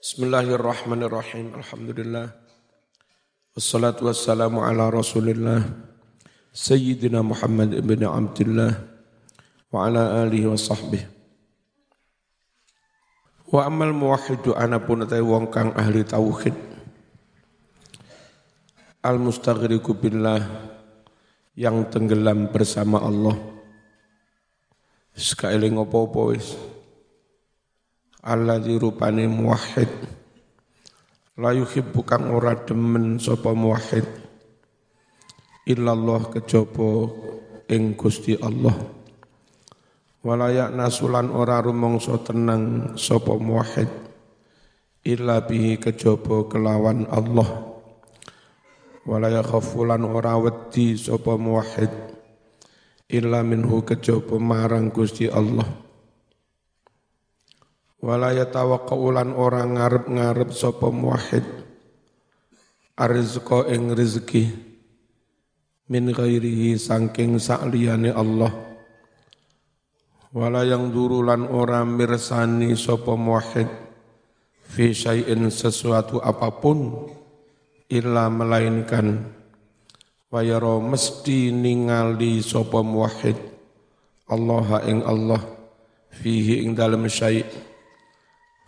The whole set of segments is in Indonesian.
Bismillahirrahmanirrahim. Alhamdulillah. Wassalatu wassalamu ala Rasulillah Sayyidina Muhammad ibn Abdullah wa ala alihi wa sahbihi. Wa amal muwahhidu anapun atai wong kang ahli tauhid. Al mustaghriqu billah yang tenggelam bersama Allah. Sekali ngopo-opo wis alladzi rupane muwahhid. La yuhibbu kang ora demen sapa muwahhid. Illallah kejaba ing Gusti Allah. Walayak nasulan ora rumangsa tenang sapa muwahhid. Illa bihi kejaba kelawan Allah. Walaya khafulan ora wedi sapa muwahhid. Illa minhu kejaba marang Gusti Allah wala yatawaqqaulan orang ngarep-ngarep sapa muwahhid. Arzqa ing rezeki. Min ghairihi saking sakliyane Allah. Wala yang durulan ora mirsani sapa muwahhid. Fi syai'in sesuatu apa pun illa melainkan. Wayara mesti ningali sapa muwahhid. Allah ing Allah. Fihi ing dalem syai'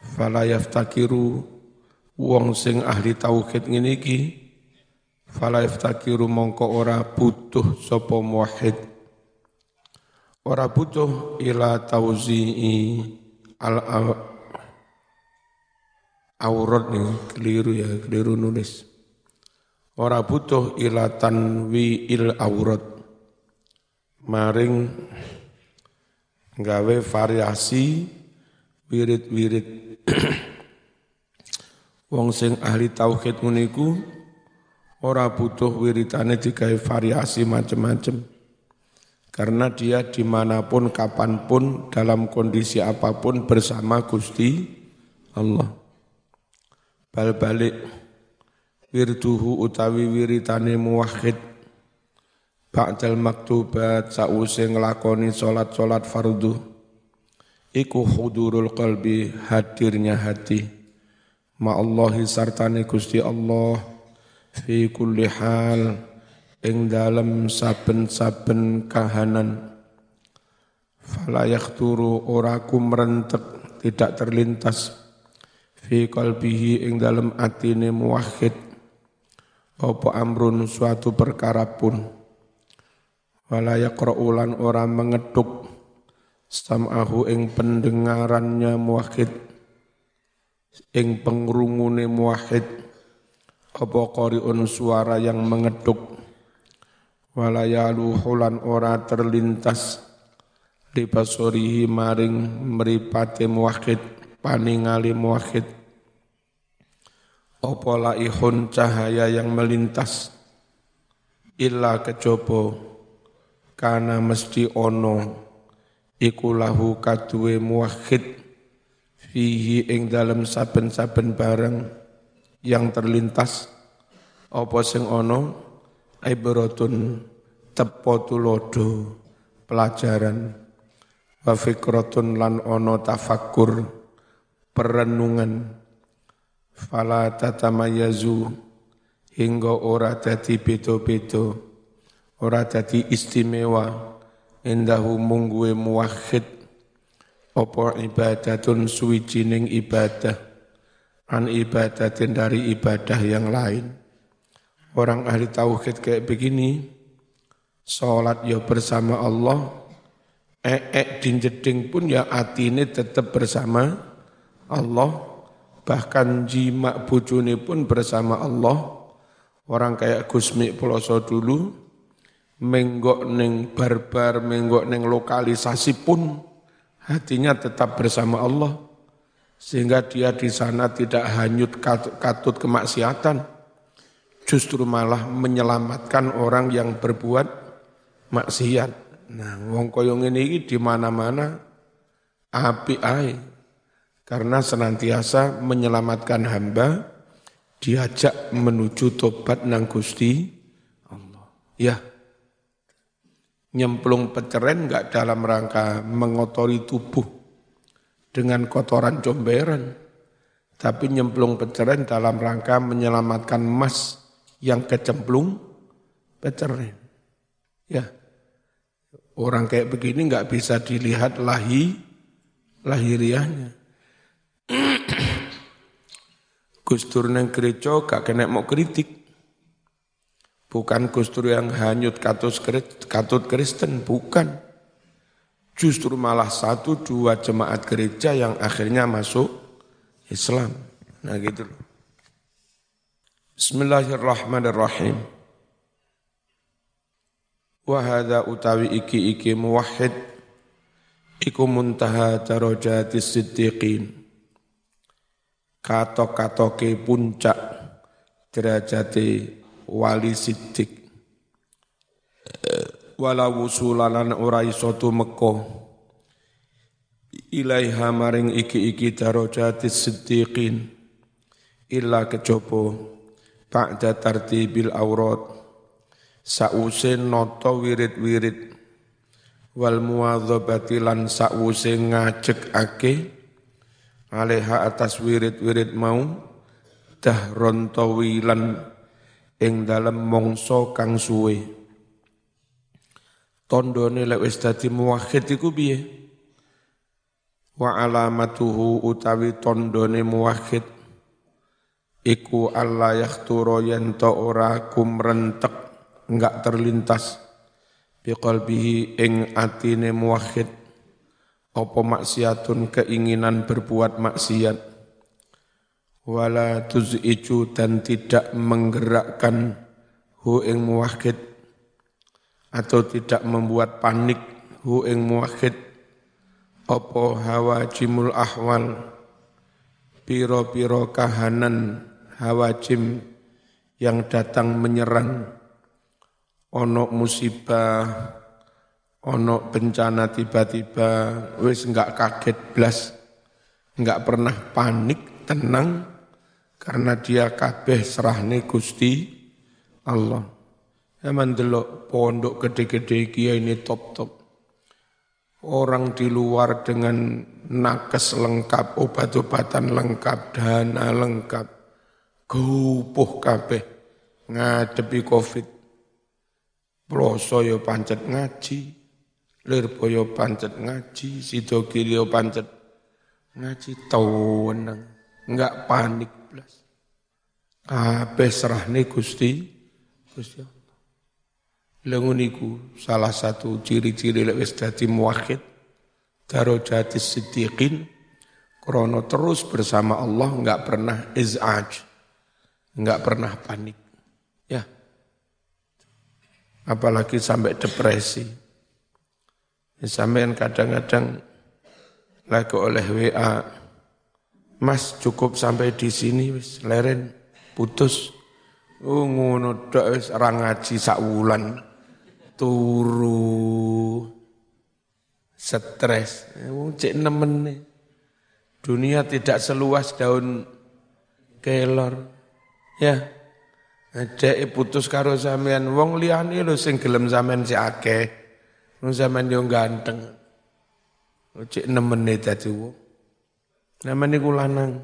fala yaftakiru wong sing ahli tauhid ngene iki. Fala yaftakiru mongko ora butuh sapa muwahhid. Ora butuh ila tauzi'i al aurat nih keliru ya keliru nulis. Ora butuh ila tanwi il aurat. Maring gawe variasi wirid-wirid Wong sing ahli tauhid muniku ora butuh wiritane digawe variasi macam-macam. Karena dia di mana pun, kapan pun, dalam kondisi apa pun bersama Gusti Allah. Bal-balik wirduhu utawi wiritane muwahhid ba'dal maktubat sause nglakoni salat-salat fardhu iku hudurul qalbi hadirnya hati. Ma Allahi sartani Gusti Allah fi kulli hal ing dalam saben-saben kahanan. Fala yakhturu ora kumrentek tidak terlintas. Fi qalbihi ing dalam atine muwahhid. Apa amrun suatu perkara pun. Wala yaqra'ulan ora mengeduk sam'ahu ing pendengarannya muwahhid. Ing pengrungune muwahhid. Apa qari'un suara yang mengeduk. Walayalu hulan ora terlintas. Di pasorihi maring meripate muwahhid paningali muwahhid. Apa laihun cahaya yang melintas? Illa kecoba. Kana mesti ono iku lahu kaduwe muwahhid fihi ing dalam saben-saben barang yang terlintas. Apa sing ana? Ibratun tepo tulodo pelajaran. Wa fikratun lan ana tafakkur perenungan. Fala tatamayazu hingga ora dadi beda-beda ora dadi istimewa indahu mungguwe muwahhid. Apa ibadatun suwijining ibadah? An ibadatin dari ibadah yang lain. Orang ahli tauhid kayak begini sholat ya bersama Allah ee dinjeding pun ya ini tetap bersama Allah bahkan jima bujuni pun bersama Allah. Orang kayak Gusmi Puloso dulu menggok neng barbar, menggok neng lokalisasi pun hatinya tetap bersama Allah. Sehingga dia di sana tidak hanyut katut kemaksiatan, justru malah menyelamatkan orang yang berbuat maksiat. Nah, wong koyong ini di mana-mana api ai karena senantiasa menyelamatkan hamba diajak menuju tobat nang Gusti Allah. Ya, nyemplung peceren enggak dalam rangka mengotori tubuh dengan kotoran comberan, tapi nyemplung peceren dalam rangka menyelamatkan emas yang kecemplung peceren. Ya, orang kayak begini nggak bisa dilihat lahi lahiriahnya. Gustur neng gereja gak kena mau kritik. Bukan Gustur yang hanyut katut, Kristen, bukan. Justru malah satu dua jemaat gereja yang akhirnya masuk Islam. Nah gitu loh. Bismillahirrahmanirrahim. Wahada utawi iki iki muwahhid iku muntaha darajatis siddiqin. Katok-katoke puncak derajate wali siddiq. Wala wusulalan ora iso tumeka. Ilaiha maring iki-iki darajatis siddiqin. Illa kejaba ba'da tartibil aurat sause nata wirid-wirid. Wal muwadzabati lan sause ngajekake alaiha atas wirid-wirid mau. Dahron tawilan ing dalem mongso kang suwe. Tondone lek wis dadi muwahhid iku piye? Wa alamatuhu utawi tondone muwahhid iku Allah yakhturo yanto ora kumrentek enggak terlintas biqalbihi ing atine muwahhid apa maksiatun keinginan berbuat maksiat wala tuz'iju dan tidak menggerakkan hu ing muwahhid atau tidak membuat panik hu ing muwahhid. Apa hawajimul ahwal? Piro-piro kahanan hawajim yang datang menyerang. Ono musibah ono bencana tiba-tiba wis enggak kaget blas enggak pernah panik tenang karena dia kabeh serahne Gusti Allah. Emang delok pondok gede-gede kia ini top-top. Orang di luar dengan nakes lengkap, obat-obatan lengkap, dana lengkap. Gupuh kabeh ngadepi Covid. Ploso yo pancet ngaji. Lirboyo pancet ngaji, Sidogiri yo pancet ngaji tawenang. Enggak panik. Kabeh serahne Gusti Gusti Allah. Salah satu ciri-ciri lek wis dadi muwahhid darajatis siddiqin krono terus bersama Allah enggak pernah izaj enggak pernah panik. Ya. Apalagi sampai depresi. Ya, sampean kadang-kadang lagi oleh WA Mas cukup sampai di sini wis leren putus. Oh ngono dak wis ora ngaji sak wulan. Turu stres. Wong cek nemen Dunia tidak seluas daun kelor. Ya. Ada putus karo sampean wong liyane lho sing gelem sampean si akeh. Wong sampean yo ganteng. Cek nemene dadi wong. Nama niku lanang.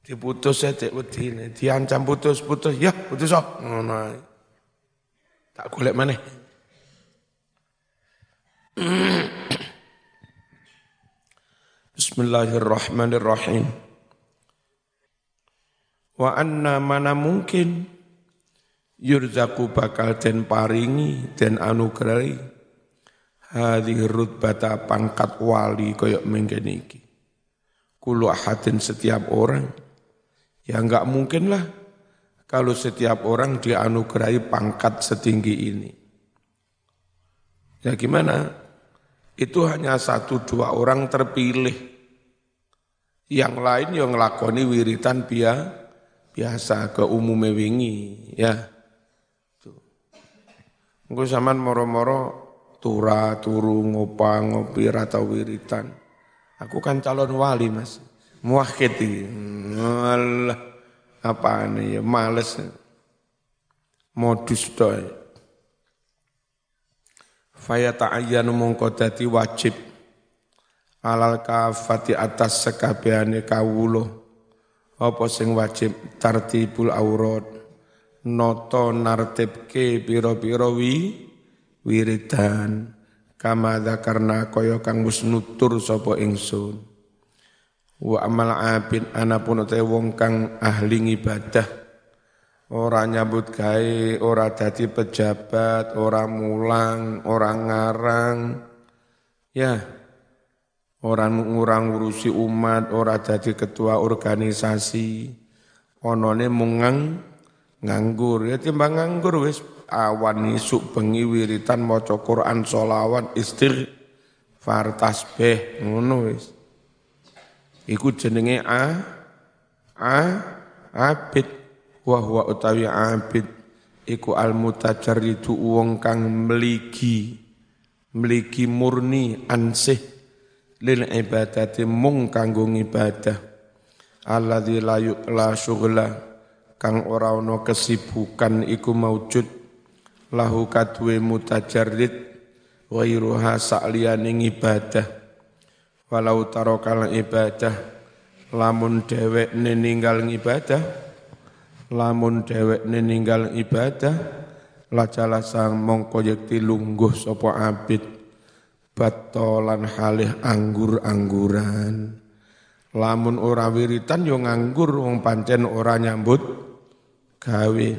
Diputus saya cek wedine, diancam putus-putus, ya putus kok. Ngono Tak golek mana? Bismillahirrahmanirrahim. Wa anna mana mungkin yurzaku bakal den paringi den anugerahi hadhihi rutbata pangkat wali koyok mengkene iki. Ahadin setiap orang. Ya enggak mungkin lah kalau setiap orang dianugerahi pangkat setinggi ini. Ya gimana? Itu hanya satu dua orang terpilih. Yang lain yang ngelakoni wiritan biasa ke umum wingi ya. Engko zaman moro-moro tura turu ngopa ngopi rata wiritan. Aku kan calon wali mas, muakhid Allah apa ini ya males. Modus doy. Faya ta'ayyanu mongko dadi wajib. Alal kafati atas sekabehane kawulo apa sing wajib? Tartibul aurat. Noto nartibke pira-pira wi wiridan. Kama karena kaya kang nutur sapa ingsun wa amal abid anapun te wong kang ahli ibadah ora nyambut gawe ora dadi pejabat ora mulang ora ngarang ya Orang ngurang ngurusi umat, ora jadi ketua organisasi, onone mungang nganggur. Ya timbang nganggur wis awan isuk bengi wiritan maca Quran solawat istighfar tasbih ngono wis. Iku jenenge a a abid. Wa huwa utawi abid. Iku al mutajarridu wong kang mligi mligi murni ansih lil ibadati mung kanggo ibadah alladzi la la syughla kang ora ana kesibukan iku maujud. Lahu kadwe mutajarrid ghairuha sa'liyane ibadah walau tarokal ibadah lamun dhewek ninggal ibadah lamun dhewek ninggal ibadah lajala sang mongko yekti lungguh sapa abid batolan halih anggur-angguran. Lamun ora wiritan yo nganggur wong pancen ora nyambut gawe.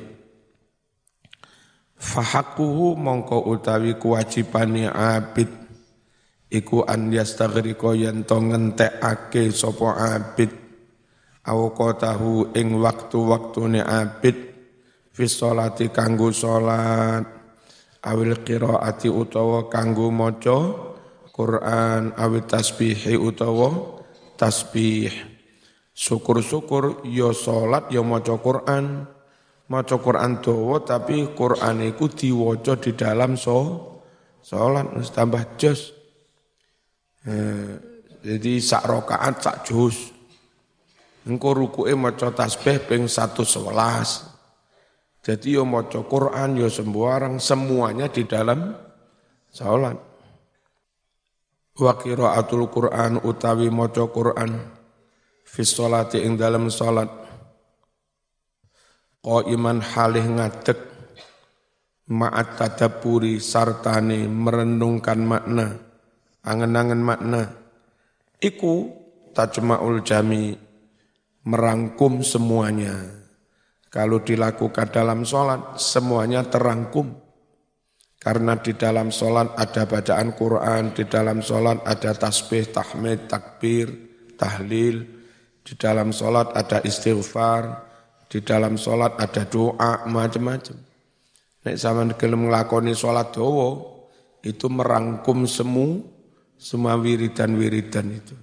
Fahakuhu mongko utawi kewajibane abid iku an yastaghriqa yen to ngentekake sapa abid awqatahu ing waktu-waktune abid fi sholati kanggo salat awil qiraati utawa kanggo maca Quran awit tasbihi utawa tasbih. Syukur-syukur ya salat ya maca Quran. Maca Quran dawa tapi Quran iku diwaca di dalam so salat tambah jos. Eh, jadi sak rakaat sak juz. Engko rukuke maca tasbih ping 111. Jadi yo maca Quran yo sembarang semuanya di dalam salat wa qiraatul Qur'an utawi maca Qur'an fi sholati ing dalam salat qaiman halih ngadeg ma'at tadabburi sartane merenungkan makna angen-angen makna. Iku tajma'ul jami merangkum semuanya. Kalau dilakukan dalam sholat semuanya terangkum. Karena di dalam sholat ada bacaan Quran, di dalam sholat ada tasbih, tahmid, takbir, tahlil, di dalam sholat ada istighfar, di dalam sholat ada doa, macam-macam. Nek sama gelem nglakoni sholat dowo, itu merangkum semu, semua wiridan-wiridan itu.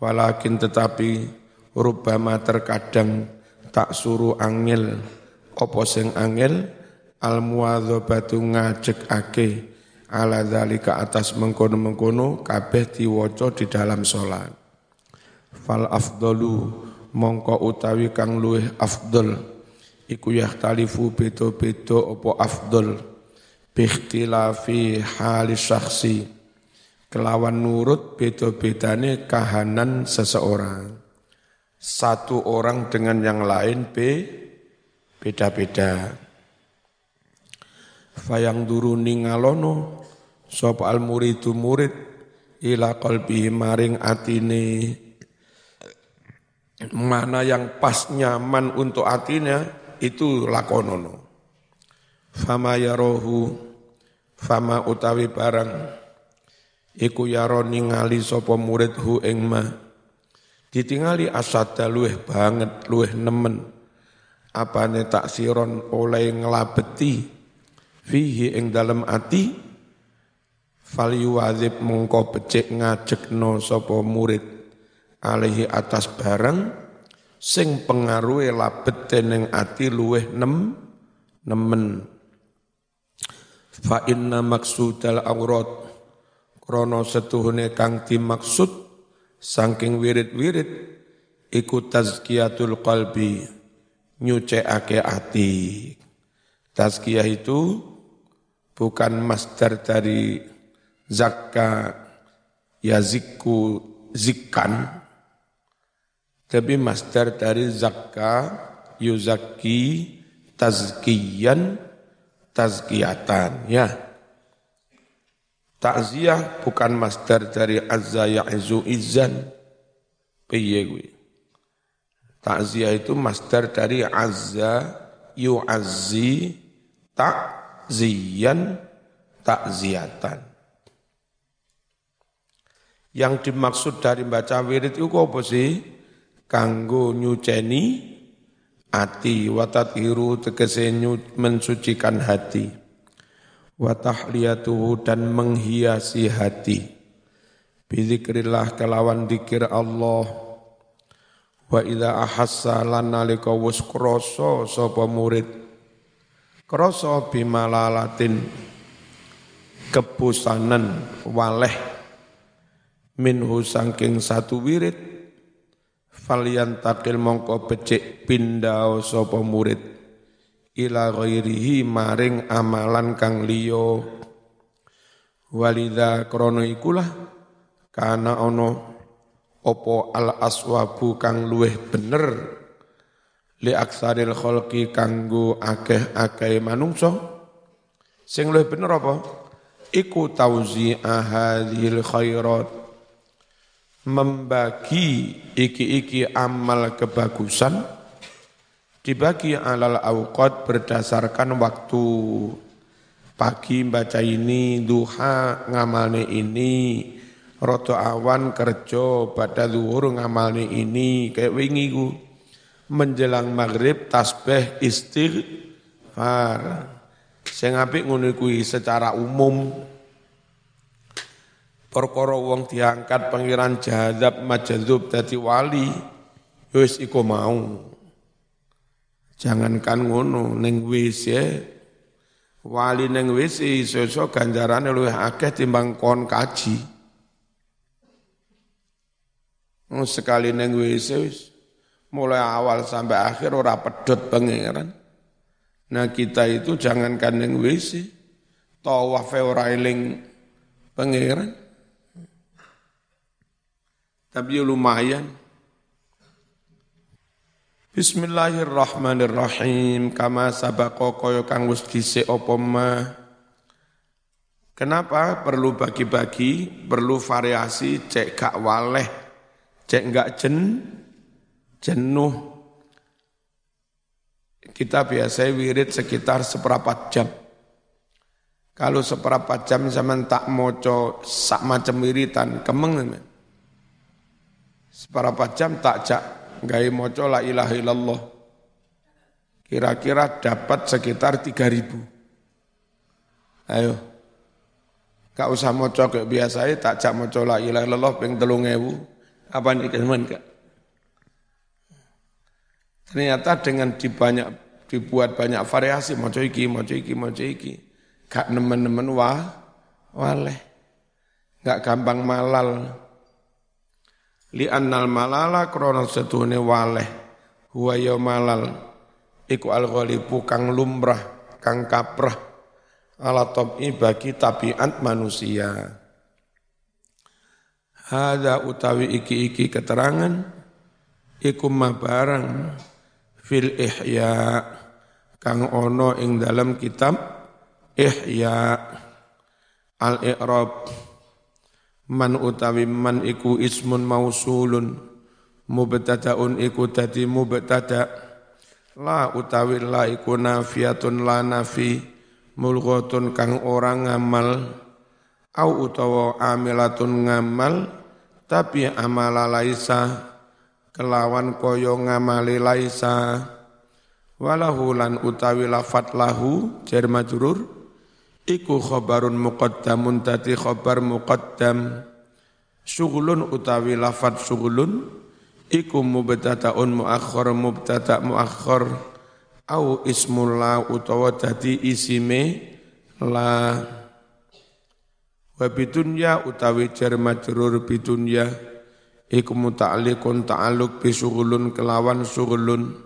Walakin tetapi rubama terkadang tak suruh angel, opo sing angel, al muwadzabatu ake. Ala dzalika atas mengkono-mengkono kabeh diwaca di dalam salat. Fal afdalu mongko utawi kang luweh afdal iku yahtalifu beda-beda apa afdal biikhtilafi hali syakhsi kelawan nurut beda-bedane kahanan seseorang. Satu orang dengan yang lain be beda-beda. Fayang duru ningalono sop al muridu murid ila qalbi maring atine. Mana yang pas nyaman untuk atinya itu lakonono. Fama yarohu fama utawi barang iku yaro ningali sapa murid hu ing ma. Ditingali asada luweh banget luweh nemen. Apane taksiron oleh ngelabeti. Fihi ing dalem ati fal yuwadzib mengko becik ngajekno sapa murid. Alaihi atas barang sing pengaruhe labet dening ati luweh nem nemen. Fa inna maksudal aurat krana setuhune kang dimaksud saking wirid-wirid iku tazkiyatul qalbi nyucekake ati. Tazkiyah itu bukan masdar dari zakka yazikku zikkan tapi masdar dari zakka yuzaki tazkiyan tazkiyatan ya takziah bukan masdar dari azza ya'zu izzan. Piye gue takziah itu masdar dari azza yu'azzi takziyan takziatan yang dimaksud dari baca wirid itu apa sih? kanggo nyuceni ati watatiru tegese mensucikan hati watahliyatuhu dan menghiasi hati. Bizikrillah kelawan dikir Allah. Wa idza ahassa lan nalika wis krasa sapa murid. Krasa bimalalatin. Kebusanan waleh. Minhu sangking satu wirid. Falian takil mongko becik pindao sapa murid ila ghairihi maring amalan kang liya. Walidha krono ikulah kana ono opo al aswabu kang luweh bener li aksaril khalqi kanggo akeh-akeh manungsa. Sing luwih bener apa? Iku tauzi ahadhil khairat. Membagi iki-iki amal kebagusan dibagi alal awqat berdasarkan waktu. Pagi baca ini duha ngamalne ini roto awan kerja pada zuhur ngamalne ini kayak wingi ku. Menjelang maghrib tasbih istighfar. Sing apik ngono secara umum. Perkara wong diangkat pangeran jahadzab majadzub dadi wali wis iku mau jangankan ngono ning WC wali ning WC iso-iso ganjarane luwih akeh timbang kon kaji. Sekali ning WC wis. Mulai awal sampai akhir ora pedot pangeran. Nah kita itu jangankan ning WC tawaf ora eling pangeran. Tapi ya lumayan. Bismillahirrahmanirrahim. Kama sabako koyo kang wis dhisik apa Kenapa perlu bagi-bagi, perlu variasi, cek gak waleh, cek gak jen, jenuh. Kita biasa wirid sekitar seperempat jam. Kalau seperempat jam zaman tak moco sak macam wiritan, kemeng Seberapa jam tak jak gawe maca la ilaha illallah. Kira-kira dapat sekitar 3000. Ayo. Gak usah maca kayak biasa tak jak maca la ilaha illallah ping 3000. Apa nih kemen kak? Ternyata dengan dibanyak dibuat banyak variasi maca iki, maca iki, maca iki. Gak nemen-nemen wah waleh. Gak gampang malal li annal malala krana setune waleh. Huwa ya malal. Iku al ghalibu kang lumrah kang kaprah. Ala tabi bagi tabiat manusia. Hada utawi iki-iki keterangan. Iku barang fil ihya kang ono ing dalam kitab ihya al-i'rab man utawi man iku ismun mausulun. Mubtadaun iku dadi mubtada. La utawi la iku nafiatun la nafi. Mulghatun kang ora ngamal. Au utawa amilatun ngamal tapi amala laisa. Kelawan koyo ngamali laisa. Walahu lan utawi lafat lahu jar majrur iku khabarun muqaddamun tadi khabar muqaddam. Syughlun utawi lafat syughlun iku mubtada'un muakhkhar mubtada' muakhkhar au ismul la utawa dadi isime la. Wa bidunya utawi jar majrur bidunya iku muta'alliqun ta'alluq bi syughlun kelawan syughlun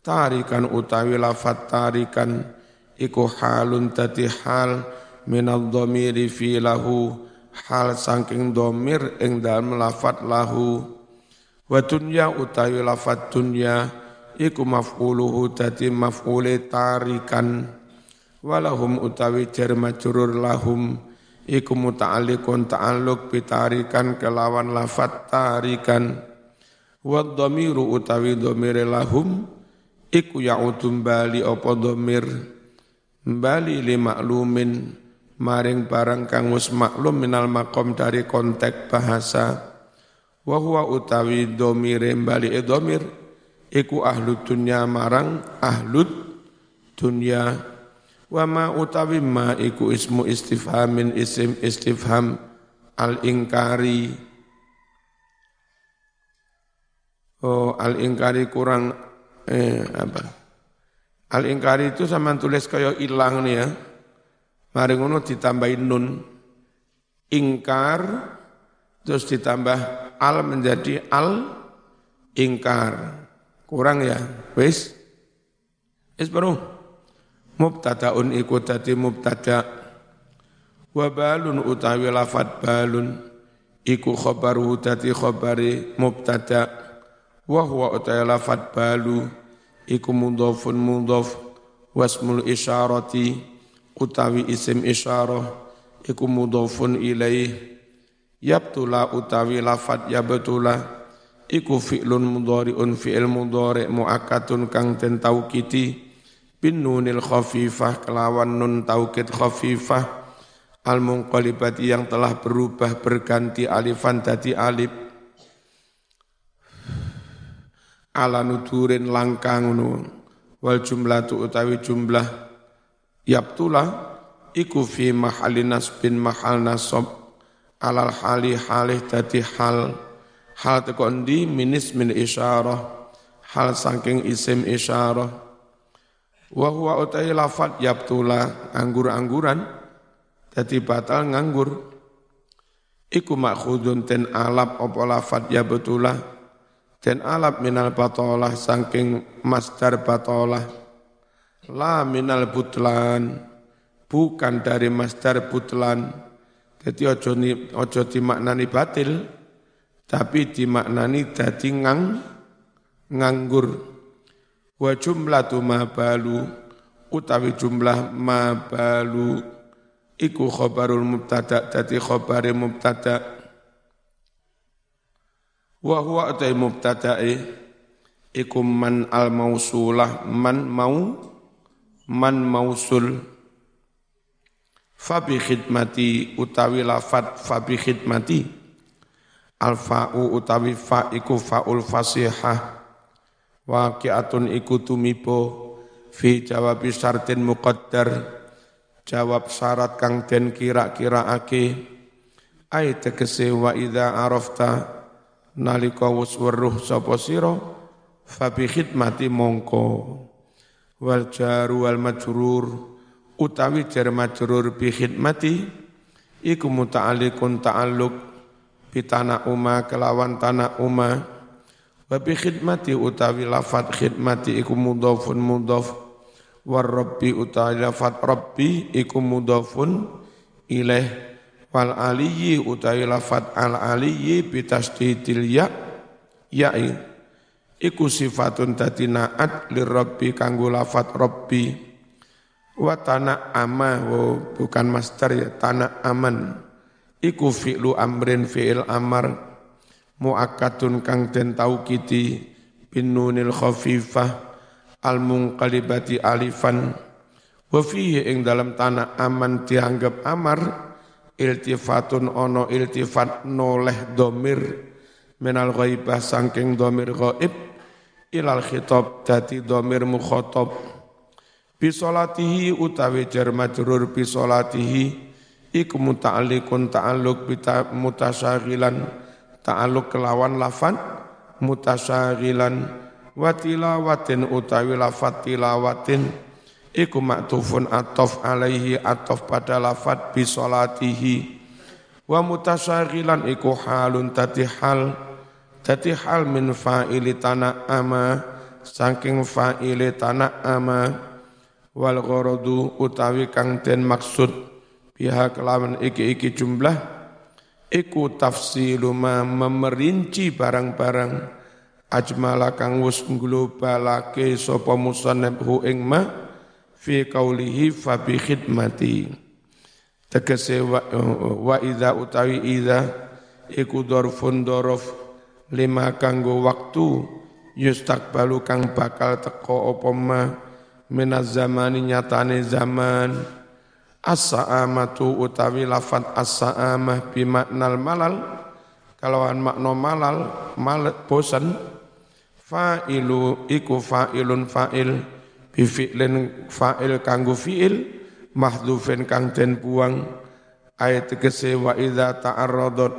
tarikan utawi lafat tarikan iku halun tati hal minal dhamiri fi lahu. Hal saking domir ing dalam lafat lahu. Wa dunya utawi lafat dunya iku maf'uluhu dadi maf'ule tarikan. Walahum utawi jar majrur lahum iku muta'alliqun ta'alluq bitarikan kelawan lafat tarikan. Wa dhamiru utawi dhamire lahum iku ya'udum bali apa dhamir bali li maklumin maring barang kang wis maklum minal makom dari konteks bahasa. Wa huwa utawi dhamire bali e iku ahlu dunya marang ahlut dunya. Wa ma utawi ma iku ismu istifhamin isim istifham al ingkari oh al ingkari kurang eh apa al ingkari itu sama tulis kaya ilang nih ya. Mari ngono ditambahin nun. Ingkar terus ditambah al menjadi al ingkar kurang ya wis? Wis baru mubtadaun iku dadi mubtada. Wa balun utawi lafat balun. Iku khabaru dadi khabari mubtada. Wa huwa utawi lafat balu iku mudhafun mudhaf wasmul isyarati utawi isim isyarah iku mudhafun ilaih. Yabtula utawi lafat yabtula iku fi'lun mudhari'un fi'il mudhari' muakkatun kang den taukiti bin nunil khafifah kelawan nun taukid khafifah. Al munqalibati yang telah berubah berganti alifan dadi alif ala nudurin langkang nu wal jumlah tu utawi jumlah yaptula iku fi mahali nasbin mahal nasab. Alal hali halih dadi hal. Hal tekondi minis min isyarah. Hal saking isim isyarah. Wa huwa utai lafat yabtula anggur-angguran. Dadi batal nganggur. Iku makhudun ten alap apa lafat yabtula ten alap minal batolah saking masdar batolah. La minal butlan bukan dari masdar butlan. Jadi ojo, ni, ojo dimaknani batil, tapi dimaknani dadi ngang, nganggur wa jumlatu ma balu utawi jumlah ma balu iku khabarul mubtada dadi khabare mubtada wa huwa utai mubtadae iku man al mausulah man mau man mausul. Fa bi khidmati utawi lafat fa bi khidmati. Al fa'u utawi fa iku faul fasihah. Waqi'atun iku tumibo fi jawab syartin muqaddar jawab syarat kang den kira-kiraake ai tegese wa idza arafta nalika wis weruh sapa sira fa khidmati mongko. Wal jaru wal majrur utawi jar majrur bi khidmati iku muta'alliqun ta'alluq bi tanah umma kelawan tanah umma Wa bi khidmati utawi lafat khidmati iku mudhafun mudhaf. War rabbi utawi lafat rabbi iku mudhafun ilaih wal aliyyi utawi lafat al aliyyi bi tasdidil ya ya'i iku sifatun dadi naat lirabbi kanggo lafat rabbi. Wa tanah ama oh, bukan master ya tanah aman. Iku fi'lu amrin fi'il amar. Muakkatun kang den taukiti bin nunil khafifah al munqalibati alifan. Wa fihi ing dalam tanah aman dianggap amar iltifatun ono iltifat noleh domir menal ghaibah sangking domir ghaib ilal khitab dati domir mukhotob. Bisolatihi utawi jar majrur bisolatihi iku muta'alliqun ta'alluq mutasyagilan ta'aluk kelawan lafan mutasyagilan wa tilawatin utawi lafat tilawatin iku maktufun atof alaihi atof pada lafat bisolatihi wa mutasyagilan iku halun tati hal tati hal min fa'ili tanah ama saking fa'ili tanah ama. Wal ghorodu utawi kang den maksud pihak kelawan iki-iki jumlah iku tafsilu ma memerinci barang-barang ajmala kang wis nglobalake sapa musannaf hu ing ma fi qaulihi fa bi khidmati. Tegese wa, wa idza utawi idza iku dorfun dorof lima kanggo waktu yustakbalu kang bakal teko apa ma minaz zamani nyatane zaman. As-sa'amatu utawi lafat as-sa'amah bimaknal malal kalawan makna malal mal bosan fa'ilu iku fa'ilun fa'il bi fi'lin fa'il kanggo fi'il mahdhufin kang den buang. Ayat tegese wa idza ta'arradat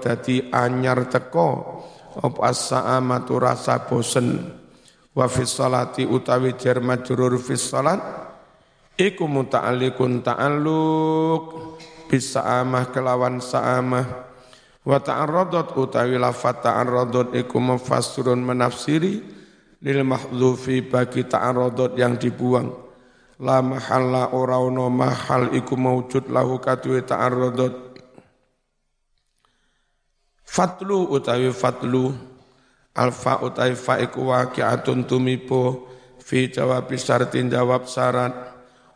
dadi anyar teko apa as-sa'amatu rasa bosen. Wa fi salati utawi jar majrur fi salat iku muta'alliqun ta'alluq bis sa'amah kelawan sa'amah. Wa ta'arradat utawi lafat ta'arradat iku mufassirun menafsiri lil mahdhufi bagi ta'arradat yang dibuang. La mahalla ora ono mahal iku maujud lahu katwe ta'arradat. Fatlu utawi fatlu. Alfa utawi fa iku waqi'atun tumipo. Fi jawab syartin jawab syarat.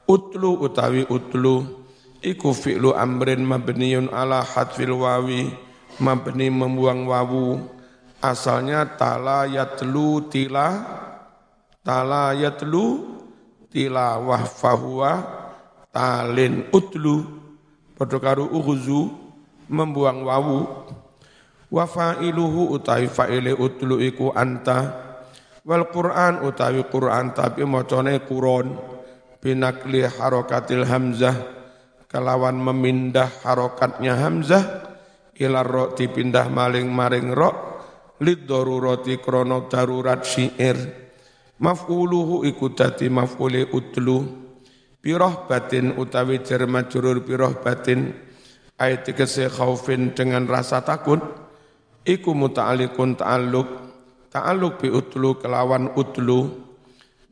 Utlu utawi utlu. Iku fi'lu amrin mabniun ala hadfil wawi. Mabni membuang wawu asalnya tala yatlu tila tala yatlu tilawah fahuwa talin utlu. Padha karo ughzu membuang wawu. Wa fa'iluhu utawi fa'ile utlu iku anta. Wal Qur'an utawi Qur'an tapi macane Qur'an binakli harokatil hamzah kelawan memindah harokatnya hamzah ilar ro dipindah maling maring ro lid krono darurat syair maf'uluhu iku dadi maf'uli utlu piroh batin utawi jar majrur piroh batin. Ayat kese khaufin dengan rasa takut. Iku muta'alliqun ta'alluq. Ta'alluq bi utlu kelawan utlu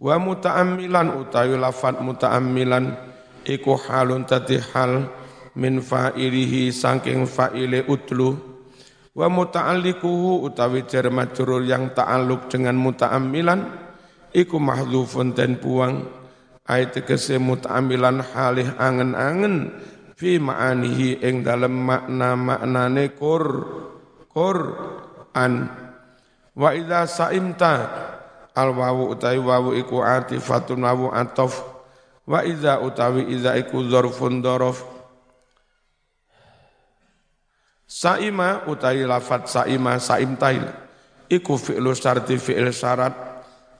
wa muta'ammilan utawi lafat muta'ammilan. Iku halun tadi hal min fa'ilihi saking fa'ile utlu wa muta'allikuhu utawi jar majrur yang ta'alluq dengan muta'ammilan iku mahdzufun dan buang. Ayat kese muta'ammilan halih angen-angen fi ma'anihi ing dalam makna-maknane kur kur an. Wa idza sa'imta al wawu utawi wawu iku atifatun wawu atof. Wa idza utawi idza iku dzarfun dzaraf Saima utai lafat saima saim tail. Iku fi'lu syarti fi'il syarat.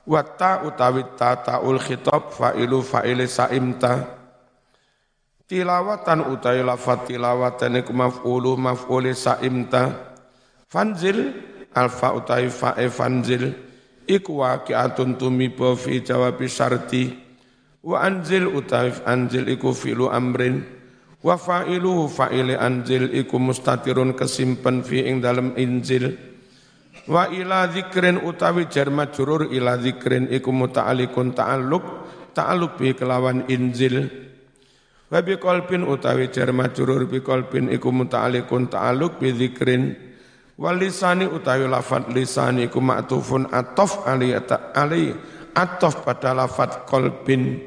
Wa ta utawi ta taul khitab fa'ilu fa'ile saimta tilawatan utai lafat tilawatan iku maf'ulu maf'uli saimta fanzil alfa utai fa'e fanzil. Iku waqi'atun tumiba fi jawabi syarti. Wa anzil utai anzil iku fi'lu amrin wa fa'iluhu fa'ile anzil iku mustatirun kesimpen fi ing dalam injil. Wa ila utawi jar majrur ila zikrin iku muta'alliqun ta'alluq ta'alluq bi kelawan injil. Wa bi qalbin utawi jar majrur bi qalbin iku muta'alliqun ta'alluq bi zikrin walisani utawi lafat lisani iku ma'tufun atof ali ali atof pada lafat qalbin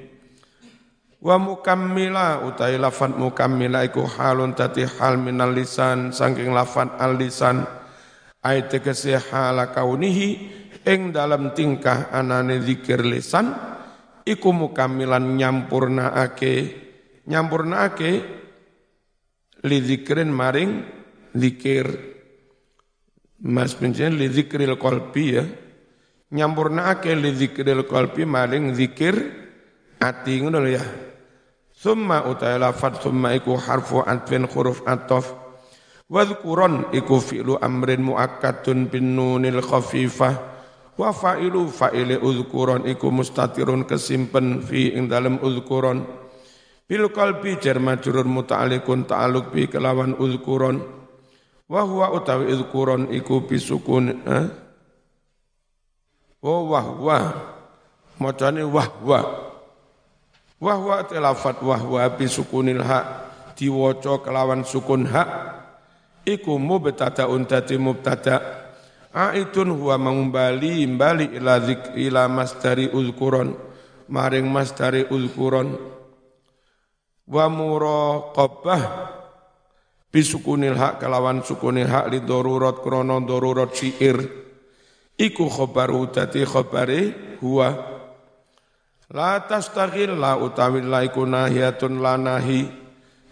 Wa mukammila utai lafat mukammila iku halun tati hal minal lisan saking lafat al lisan. Ayat tegese hala kaunihi ing dalam tingkah anane zikir lisan iku mukammilan nyampurnaake nyampurnaake li zikrin maring zikir. Mas penjen li zikril qalbi ya. Nyampurnaake li zikril qalbi maring zikir ati ngono ya Summa utai lafad summa iku harfu atfin huruf atof. Wadhkuron iku fi'lu amrin mu'akkadun bin nunil khafifah. Wa fa'ilu fa'ile udhkuron iku mustatirun kesimpen fi ing dalam udhkuron. Bil qalbi jar majrur muta'alikun ta'aluk bi kelawan udhkuron. Wa huwa utawi udhkuron iku bisukun. Eh? Wa wahwa. Macane wahwa. Wahwa tilafat wahwa bi sukunil hak. Diwaca kelawan sukun hak. Iku mubtada dadi mubtada. Aitun huwa mengembali bali ila zik ila masdari uzkuron. Maring masdari uzkuron. Wa muraqabah bisukunil hak kelawan sukunil hak li darurat krana darurat syair. Iku khabaru dadi khabare huwa la tastaghil la utawi la iku nahiyatun la nahi.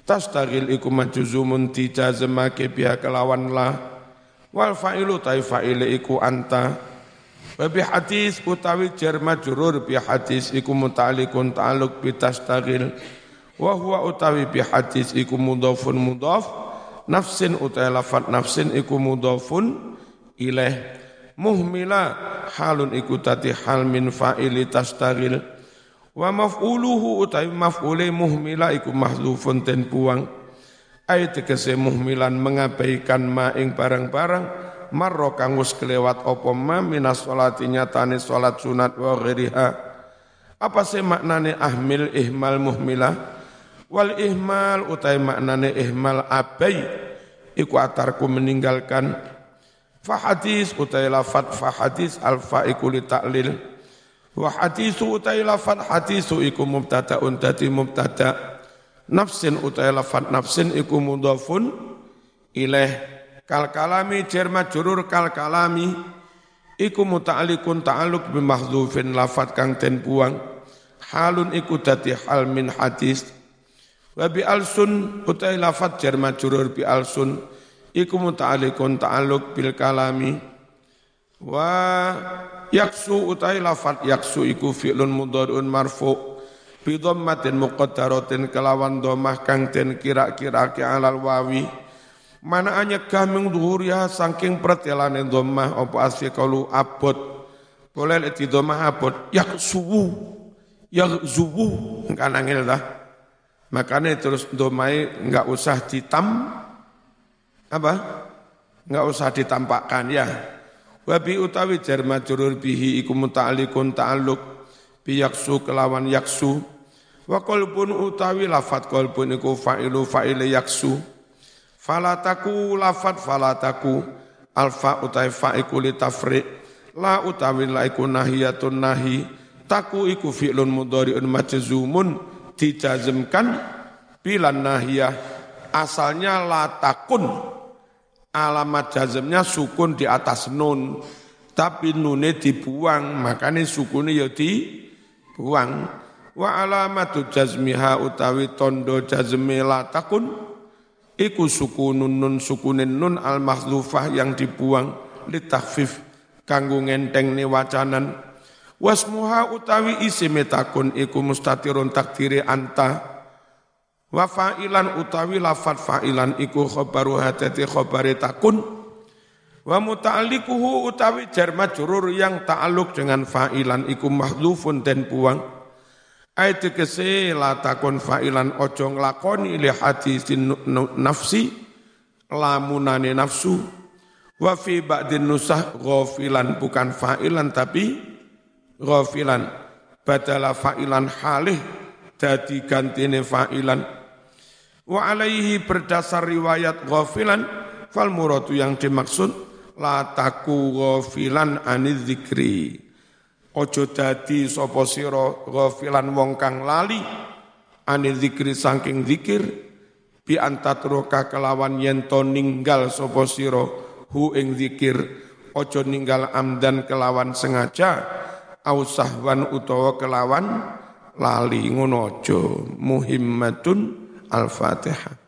Tastagil iku majuzumun dijazmake biha kelawan la. Wal fa'ilu tai fa'ile iku anta. Wa bi hadis utawi jar majrur bi hadis iku muta'alliqun ta'alluq bi tastagil wa huwa utawi bi hadis iku mudhafun mudhaf. Nafsin utawi lafat nafsin iku mudhafun ilaih muhmila halun iku tati hal min fa'ili tastagil Wa maf'uluhu utawi maf'ule muhmila iku mahdzufun ten buang. Ayat tegese muhmilan mengabaikan ma ing barang-barang marro kang wis kelewat apa ma minas sholati nyatane salat sunat wa ghairiha. Apa sih maknane ahmil ihmal muhmilah? Wal ihmal utai maknane ihmal abai iku atarku meninggalkan fa hadis utai lafat fa hadis alfa iku li ta'lil Wa hadisu utai lafat hadisu iku mubtada'un dadi mubtada' nafsin utai lafat nafsin iku mudhafun ilaih. Kal kalami jar majrur kal kalami iku muta'alliqun ta'alluq bi mahdhufin lafat kang ten buang. Halun iku dadi hal min hadis. Wa bi alsun utai lafat jar majrur bi alsun iku muta'alliqun ta'alluq bil kalami. Wa Yaksu utai lafat yaksu iku fi'lun mudhari'un marfu bi dhammatin muqaddaratin kelawan dhammah kang den kira-kira ke alal wawi. Mana anyegah ming ya saking pertelane dhammah apa asli kalu abot? Boleh di dhammah abot yaksu yakzuwu kan angel dah. Makanya terus domai enggak usah ditam apa? Enggak usah ditampakkan ya Wa bi utawi jar majrur bihi iku muta'alliqun ta'alluq bi kelawan yaksu. Wa qalbun utawi lafat qalbun iku fa'ilu fa'ile yaksu. Falataku lafat falataku alfa utawi fa'iku li tafriq la utawi la iku nahiyatun nahi. Taku iku fi'lun mudhari'un majzumun. Dijazmkan bilan nahiyah. Asalnya la takun alamat jazmnya sukun di atas nun. Tapi nune dibuang makanya sukunnya ya dibuang. Wa alamatu jazmiha utawi tondo jazmi la takun iku sukunun nun sukunin nun al mahdzufah yang dibuang. Litakhfif kanggo ngenteng ni wacanan. Wasmuha utawi isi metakun iku mustatirun takdiri anta Wa fa'ilan utawi lafat fa'ilan iku khobaru hadati khobari takun. Wa muta'alikuhu utawi jar majrur yang ta'aluk dengan fa'ilan iku mahdhufun dan buang. Ayat kese la takun fa'ilan ojo nglakoni li hadisin nafsi lamunane nafsu. Wa fi ba'din nusah ghafilan bukan fa'ilan tapi ghafilan. Badala fa'ilan halih dadi gantine fa'ilan Wa alaihi berdasar riwayat ghafilan fal muradu yang dimaksud la taku ghafilan anil zikri. Ojo dadi sapa sira ghafilan wong kang lali anil zikri saking zikir bi antatroka kelawan yen to ninggal sapa sira hu ing zikir ojo ninggal amdan kelawan sengaja au sahwan utawa kelawan lali ngono aja muhimmatun Al-Fatihah.